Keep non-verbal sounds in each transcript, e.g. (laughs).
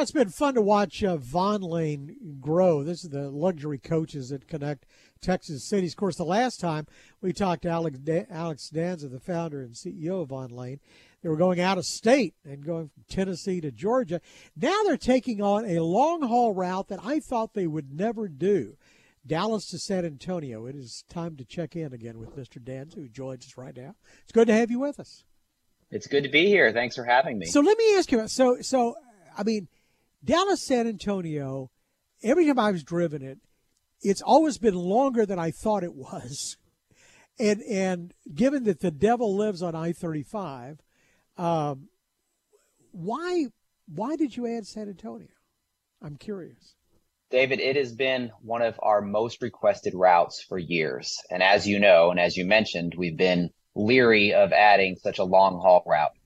It's been fun to watch uh, Vonlane grow. This is the luxury coaches that connect Texas cities. Of course, the last time we talked to Alex, da- Alex Danza, the founder and CEO of Vonlane, they were going out of state and going from Tennessee to Georgia. Now they're taking on a long haul route that I thought they would never do. Dallas to San Antonio. It is time to check in again with Mr. Danza, who joins us right now. It's good to have you with us. It's good to be here. Thanks for having me. So let me ask you. So so I mean, Dallas San Antonio. Every time I've driven it, it's always been longer than I thought it was. (laughs) And and given that the devil lives on I thirty five, um, why why did you add San Antonio? I'm curious. David, it has been one of our most requested routes for years. And as you know, and as you mentioned, we've been leery of adding such a long haul route.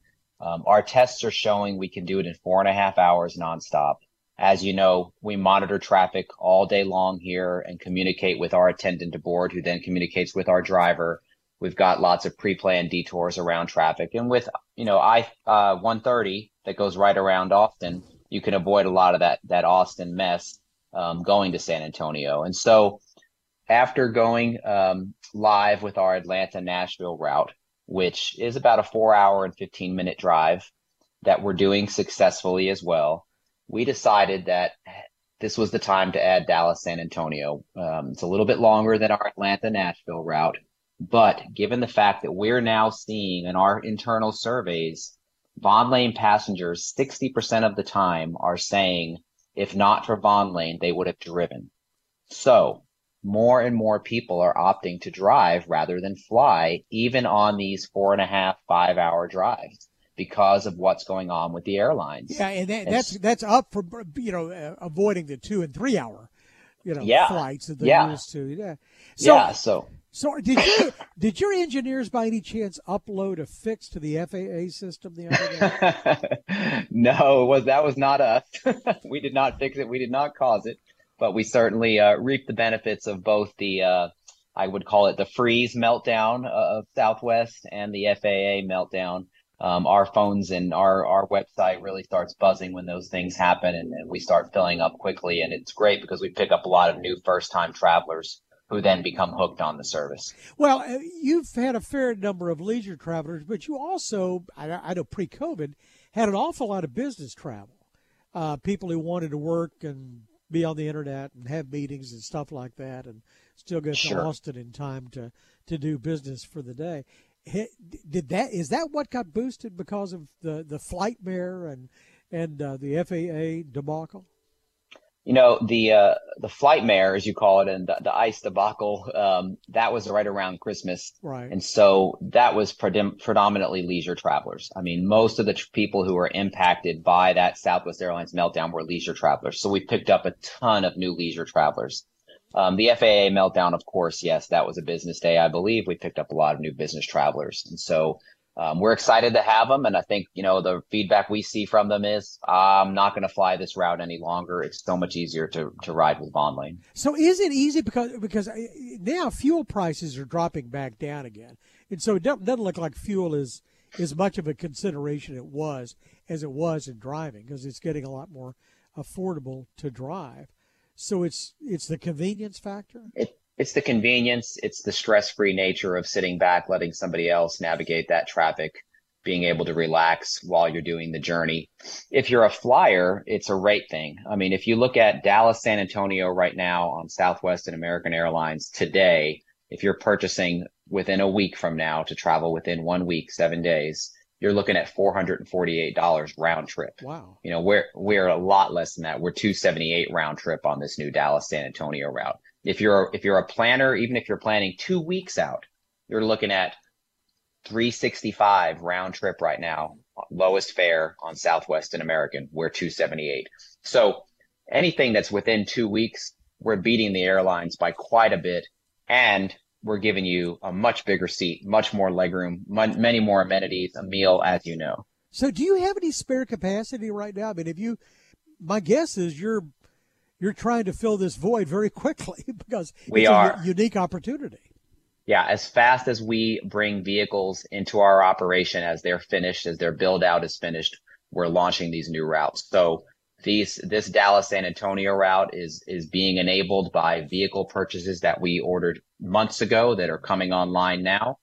Um, our tests are showing we can do it in four and a half hours nonstop. As you know, we monitor traffic all day long here and communicate with our attendant aboard, who then communicates with our driver. We've got lots of pre-planned detours around traffic, and with you know I uh, 130 that goes right around Austin, you can avoid a lot of that that Austin mess um, going to San Antonio. And so, after going um, live with our Atlanta Nashville route, which is about a four hour and 15 minute drive that we're doing successfully as well, we decided that this was the time to add Dallas San Antonio. Um, it's a little bit longer than our Atlanta Nashville route, but given the fact that we're now seeing in our internal surveys, Vonlane passengers 60% of the time are saying, if not for Vonlane, they would have driven. So more and more people are opting to drive rather than fly, even on these four and a half, five hour drives because of what's going on with the airlines. Yeah, and, that, that's that's up for you know uh, avoiding the two and three hour you know yeah. flights that they're yeah. used to. Yeah. So, yeah. So. So did you (laughs) did your engineers by any chance upload a fix to the FAA system the other day? (laughs) no, was that was not us. (laughs) we did not fix it. We did not cause it but we certainly uh, reap the benefits of both the uh, I would call it the freeze meltdown of Southwest and the FAA meltdown. Um, our phones and our, our website really starts buzzing when those things happen and, and we start filling up quickly. And it's great because we pick up a lot of new first time travelers who then become hooked on the service. Well, uh, you've had a fair number of leisure travelers, but you also, I, I know pre COVID, had an awful lot of business travel. Uh, people who wanted to work and be on the internet and have meetings and stuff like that, and still get sure. to Austin in time to to do business for the day. Did that is that what got boosted because of the the flight Flightmare and and uh, the FAA debacle? You know the uh, the Flightmare as you call it and the, the ice debacle um, that was right around christmas. Right. And so that was predom- predominantly leisure travelers. I mean most of the tr- people who were impacted by that southwest airlines meltdown were leisure travelers. So we picked up a ton of new leisure travelers. Um, the faa meltdown of course yes that was a business day i believe. We picked up a lot of new business travelers. And so um, we're excited to have them. And I think, you know, the feedback we see from them is I'm not going to fly this route any longer. It's so much easier to, to ride with Vonlane. So is it easy because, because uh, now fuel prices are dropping back down again. And so it doesn't look like fuel is as much of a consideration it was as it was in driving because it's getting a lot more affordable to drive. So it's, it's the convenience factor. It, it's the convenience, it's the stress-free nature of sitting back, letting somebody else navigate that traffic, being able to relax while you're doing the journey. If you're a flyer, it's a rate thing. I mean, if you look at Dallas, San Antonio right now on Southwest and American Airlines today, if you're purchasing within a week from now to travel within one week, seven days, you're looking at $448 round trip. Wow. You know, we're, we're a lot less than that. We're 278 round trip on this new Dallas San Antonio route. If you're if you're a planner, even if you're planning two weeks out, you're looking at 365 round trip right now, lowest fare on Southwest and American. We're 278. So anything that's within two weeks, we're beating the airlines by quite a bit, and we're giving you a much bigger seat, much more legroom, many more amenities, a meal, as you know. So, do you have any spare capacity right now? I mean, if you, my guess is you're you're trying to fill this void very quickly (laughs) because we it's are. a unique opportunity. Yeah, as fast as we bring vehicles into our operation as they're finished, as their build out is finished, we're launching these new routes. So These this Dallas San Antonio route is is being enabled by vehicle purchases that we ordered months ago that are coming online now.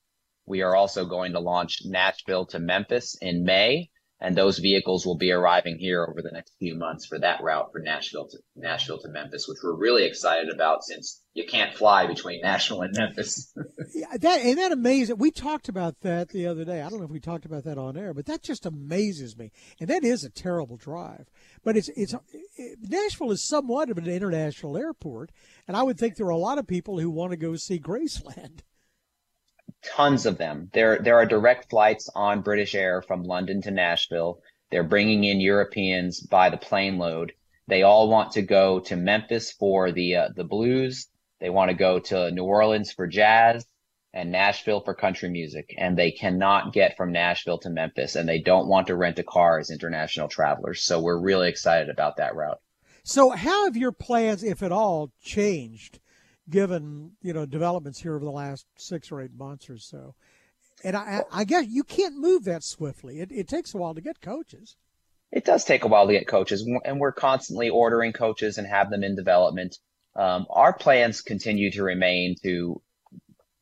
We are also going to launch Nashville to Memphis in May, and those vehicles will be arriving here over the next few months for that route for Nashville to Nashville to Memphis, which we're really excited about since you can't fly between (laughs) Nashville and Memphis. yeah, that and that amazing. We talked about that the other day. I don't know if we talked about that on air, but that just amazes me. And that is a terrible drive. But it's it's it, Nashville is somewhat of an international airport, and I would think there are a lot of people who want to go see Graceland. Tons of them. There there are direct flights on British Air from London to Nashville. They're bringing in Europeans by the plane load. They all want to go to Memphis for the uh, the blues. They want to go to New Orleans for jazz and Nashville for country music, and they cannot get from Nashville to Memphis, and they don't want to rent a car as international travelers. So we're really excited about that route. So, how have your plans, if at all, changed given you know developments here over the last six or eight months or so. And I, I guess you can't move that swiftly. It, it takes a while to get coaches. It does take a while to get coaches, and we're constantly ordering coaches and have them in development. Um, our plans continue to remain to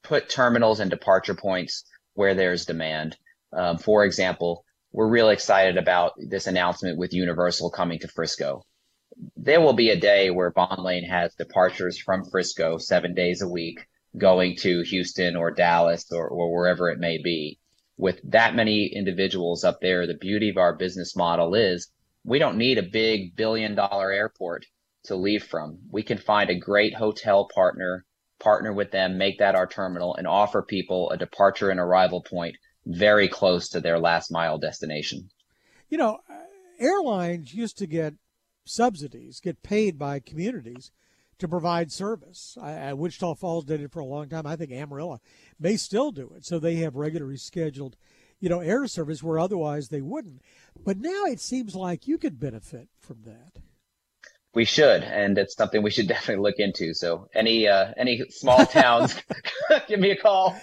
put terminals and departure points where there's demand. Um, for example, we're really excited about this announcement with Universal coming to Frisco there will be a day where Vonlane has departures from Frisco seven days a week going to Houston or Dallas or, or wherever it may be. With that many individuals up there, the beauty of our business model is we don't need a big billion dollar airport to leave from. We can find a great hotel partner, partner with them, make that our terminal, and offer people a departure and arrival point very close to their last mile destination. You know, airlines used to get subsidies, get paid by communities to provide service. I, Wichita Falls did it for a long time. I think Amarillo may still do it. So they have regularly scheduled, you know, air service where otherwise they wouldn't. But now it seems like you could benefit from that we should, and it's something we should (laughs) definitely look into. So, any uh, any small towns, (laughs) (laughs) give me a call.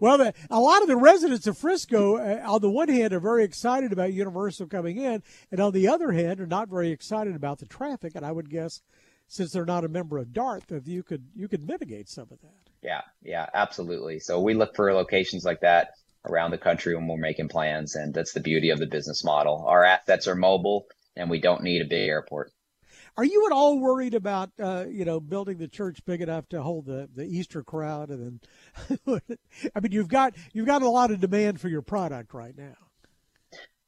well, the, a lot of the residents of Frisco, uh, on the one hand, are very excited about Universal coming in, and on the other hand, are not very excited about the traffic. And I would guess, since they're not a member of DART, that you could you could mitigate some of that. Yeah, yeah, absolutely. So we look for locations like that around the country when we're making plans, and that's the beauty of the business model. Our assets are mobile, and we don't need a big airport. Are you at all worried about uh, you know building the church big enough to hold the, the Easter crowd? And then, (laughs) I mean, you've got you've got a lot of demand for your product right now.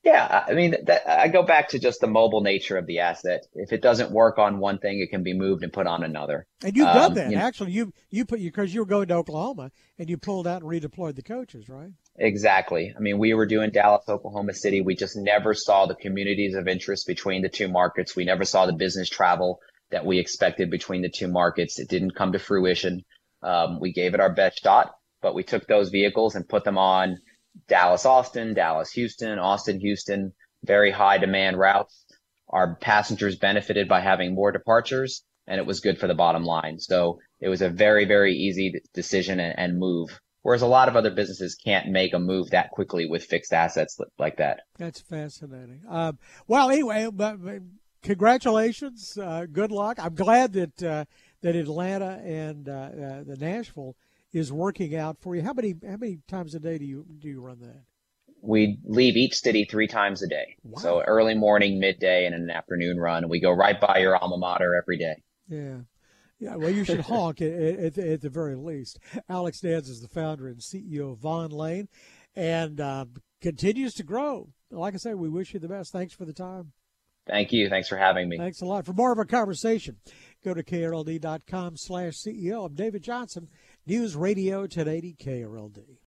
Yeah, I mean, that, I go back to just the mobile nature of the asset. If it doesn't work on one thing, it can be moved and put on another. And you've um, done that. You know, Actually, you you put because you were going to Oklahoma and you pulled out and redeployed the coaches, right? Exactly. I mean, we were doing Dallas, Oklahoma City. We just never saw the communities of interest between the two markets. We never saw the business travel that we expected between the two markets. It didn't come to fruition. Um, we gave it our best shot, but we took those vehicles and put them on Dallas, Austin, Dallas, Houston, Austin, Houston, very high demand routes. Our passengers benefited by having more departures and it was good for the bottom line. So it was a very, very easy decision and, and move. Whereas a lot of other businesses can't make a move that quickly with fixed assets like that. That's fascinating. Um, well, anyway, but, but congratulations. Uh, good luck. I'm glad that uh, that Atlanta and uh, uh the Nashville is working out for you. How many how many times a day do you do you run that? We leave each city three times a day. Wow. So early morning, midday, and an afternoon run. We go right by your alma mater every day. Yeah. Yeah, well, you should (laughs) honk at, at, at, the very least. Alex Danz is the founder and CEO of Vonlane and uh, continues to grow. Like I said, we wish you the best. Thanks for the time. Thank you. Thanks for having me. Thanks a lot. For more of our conversation, go to krld.com slash CEO. I'm David Johnson. News Radio 1080 KRLD.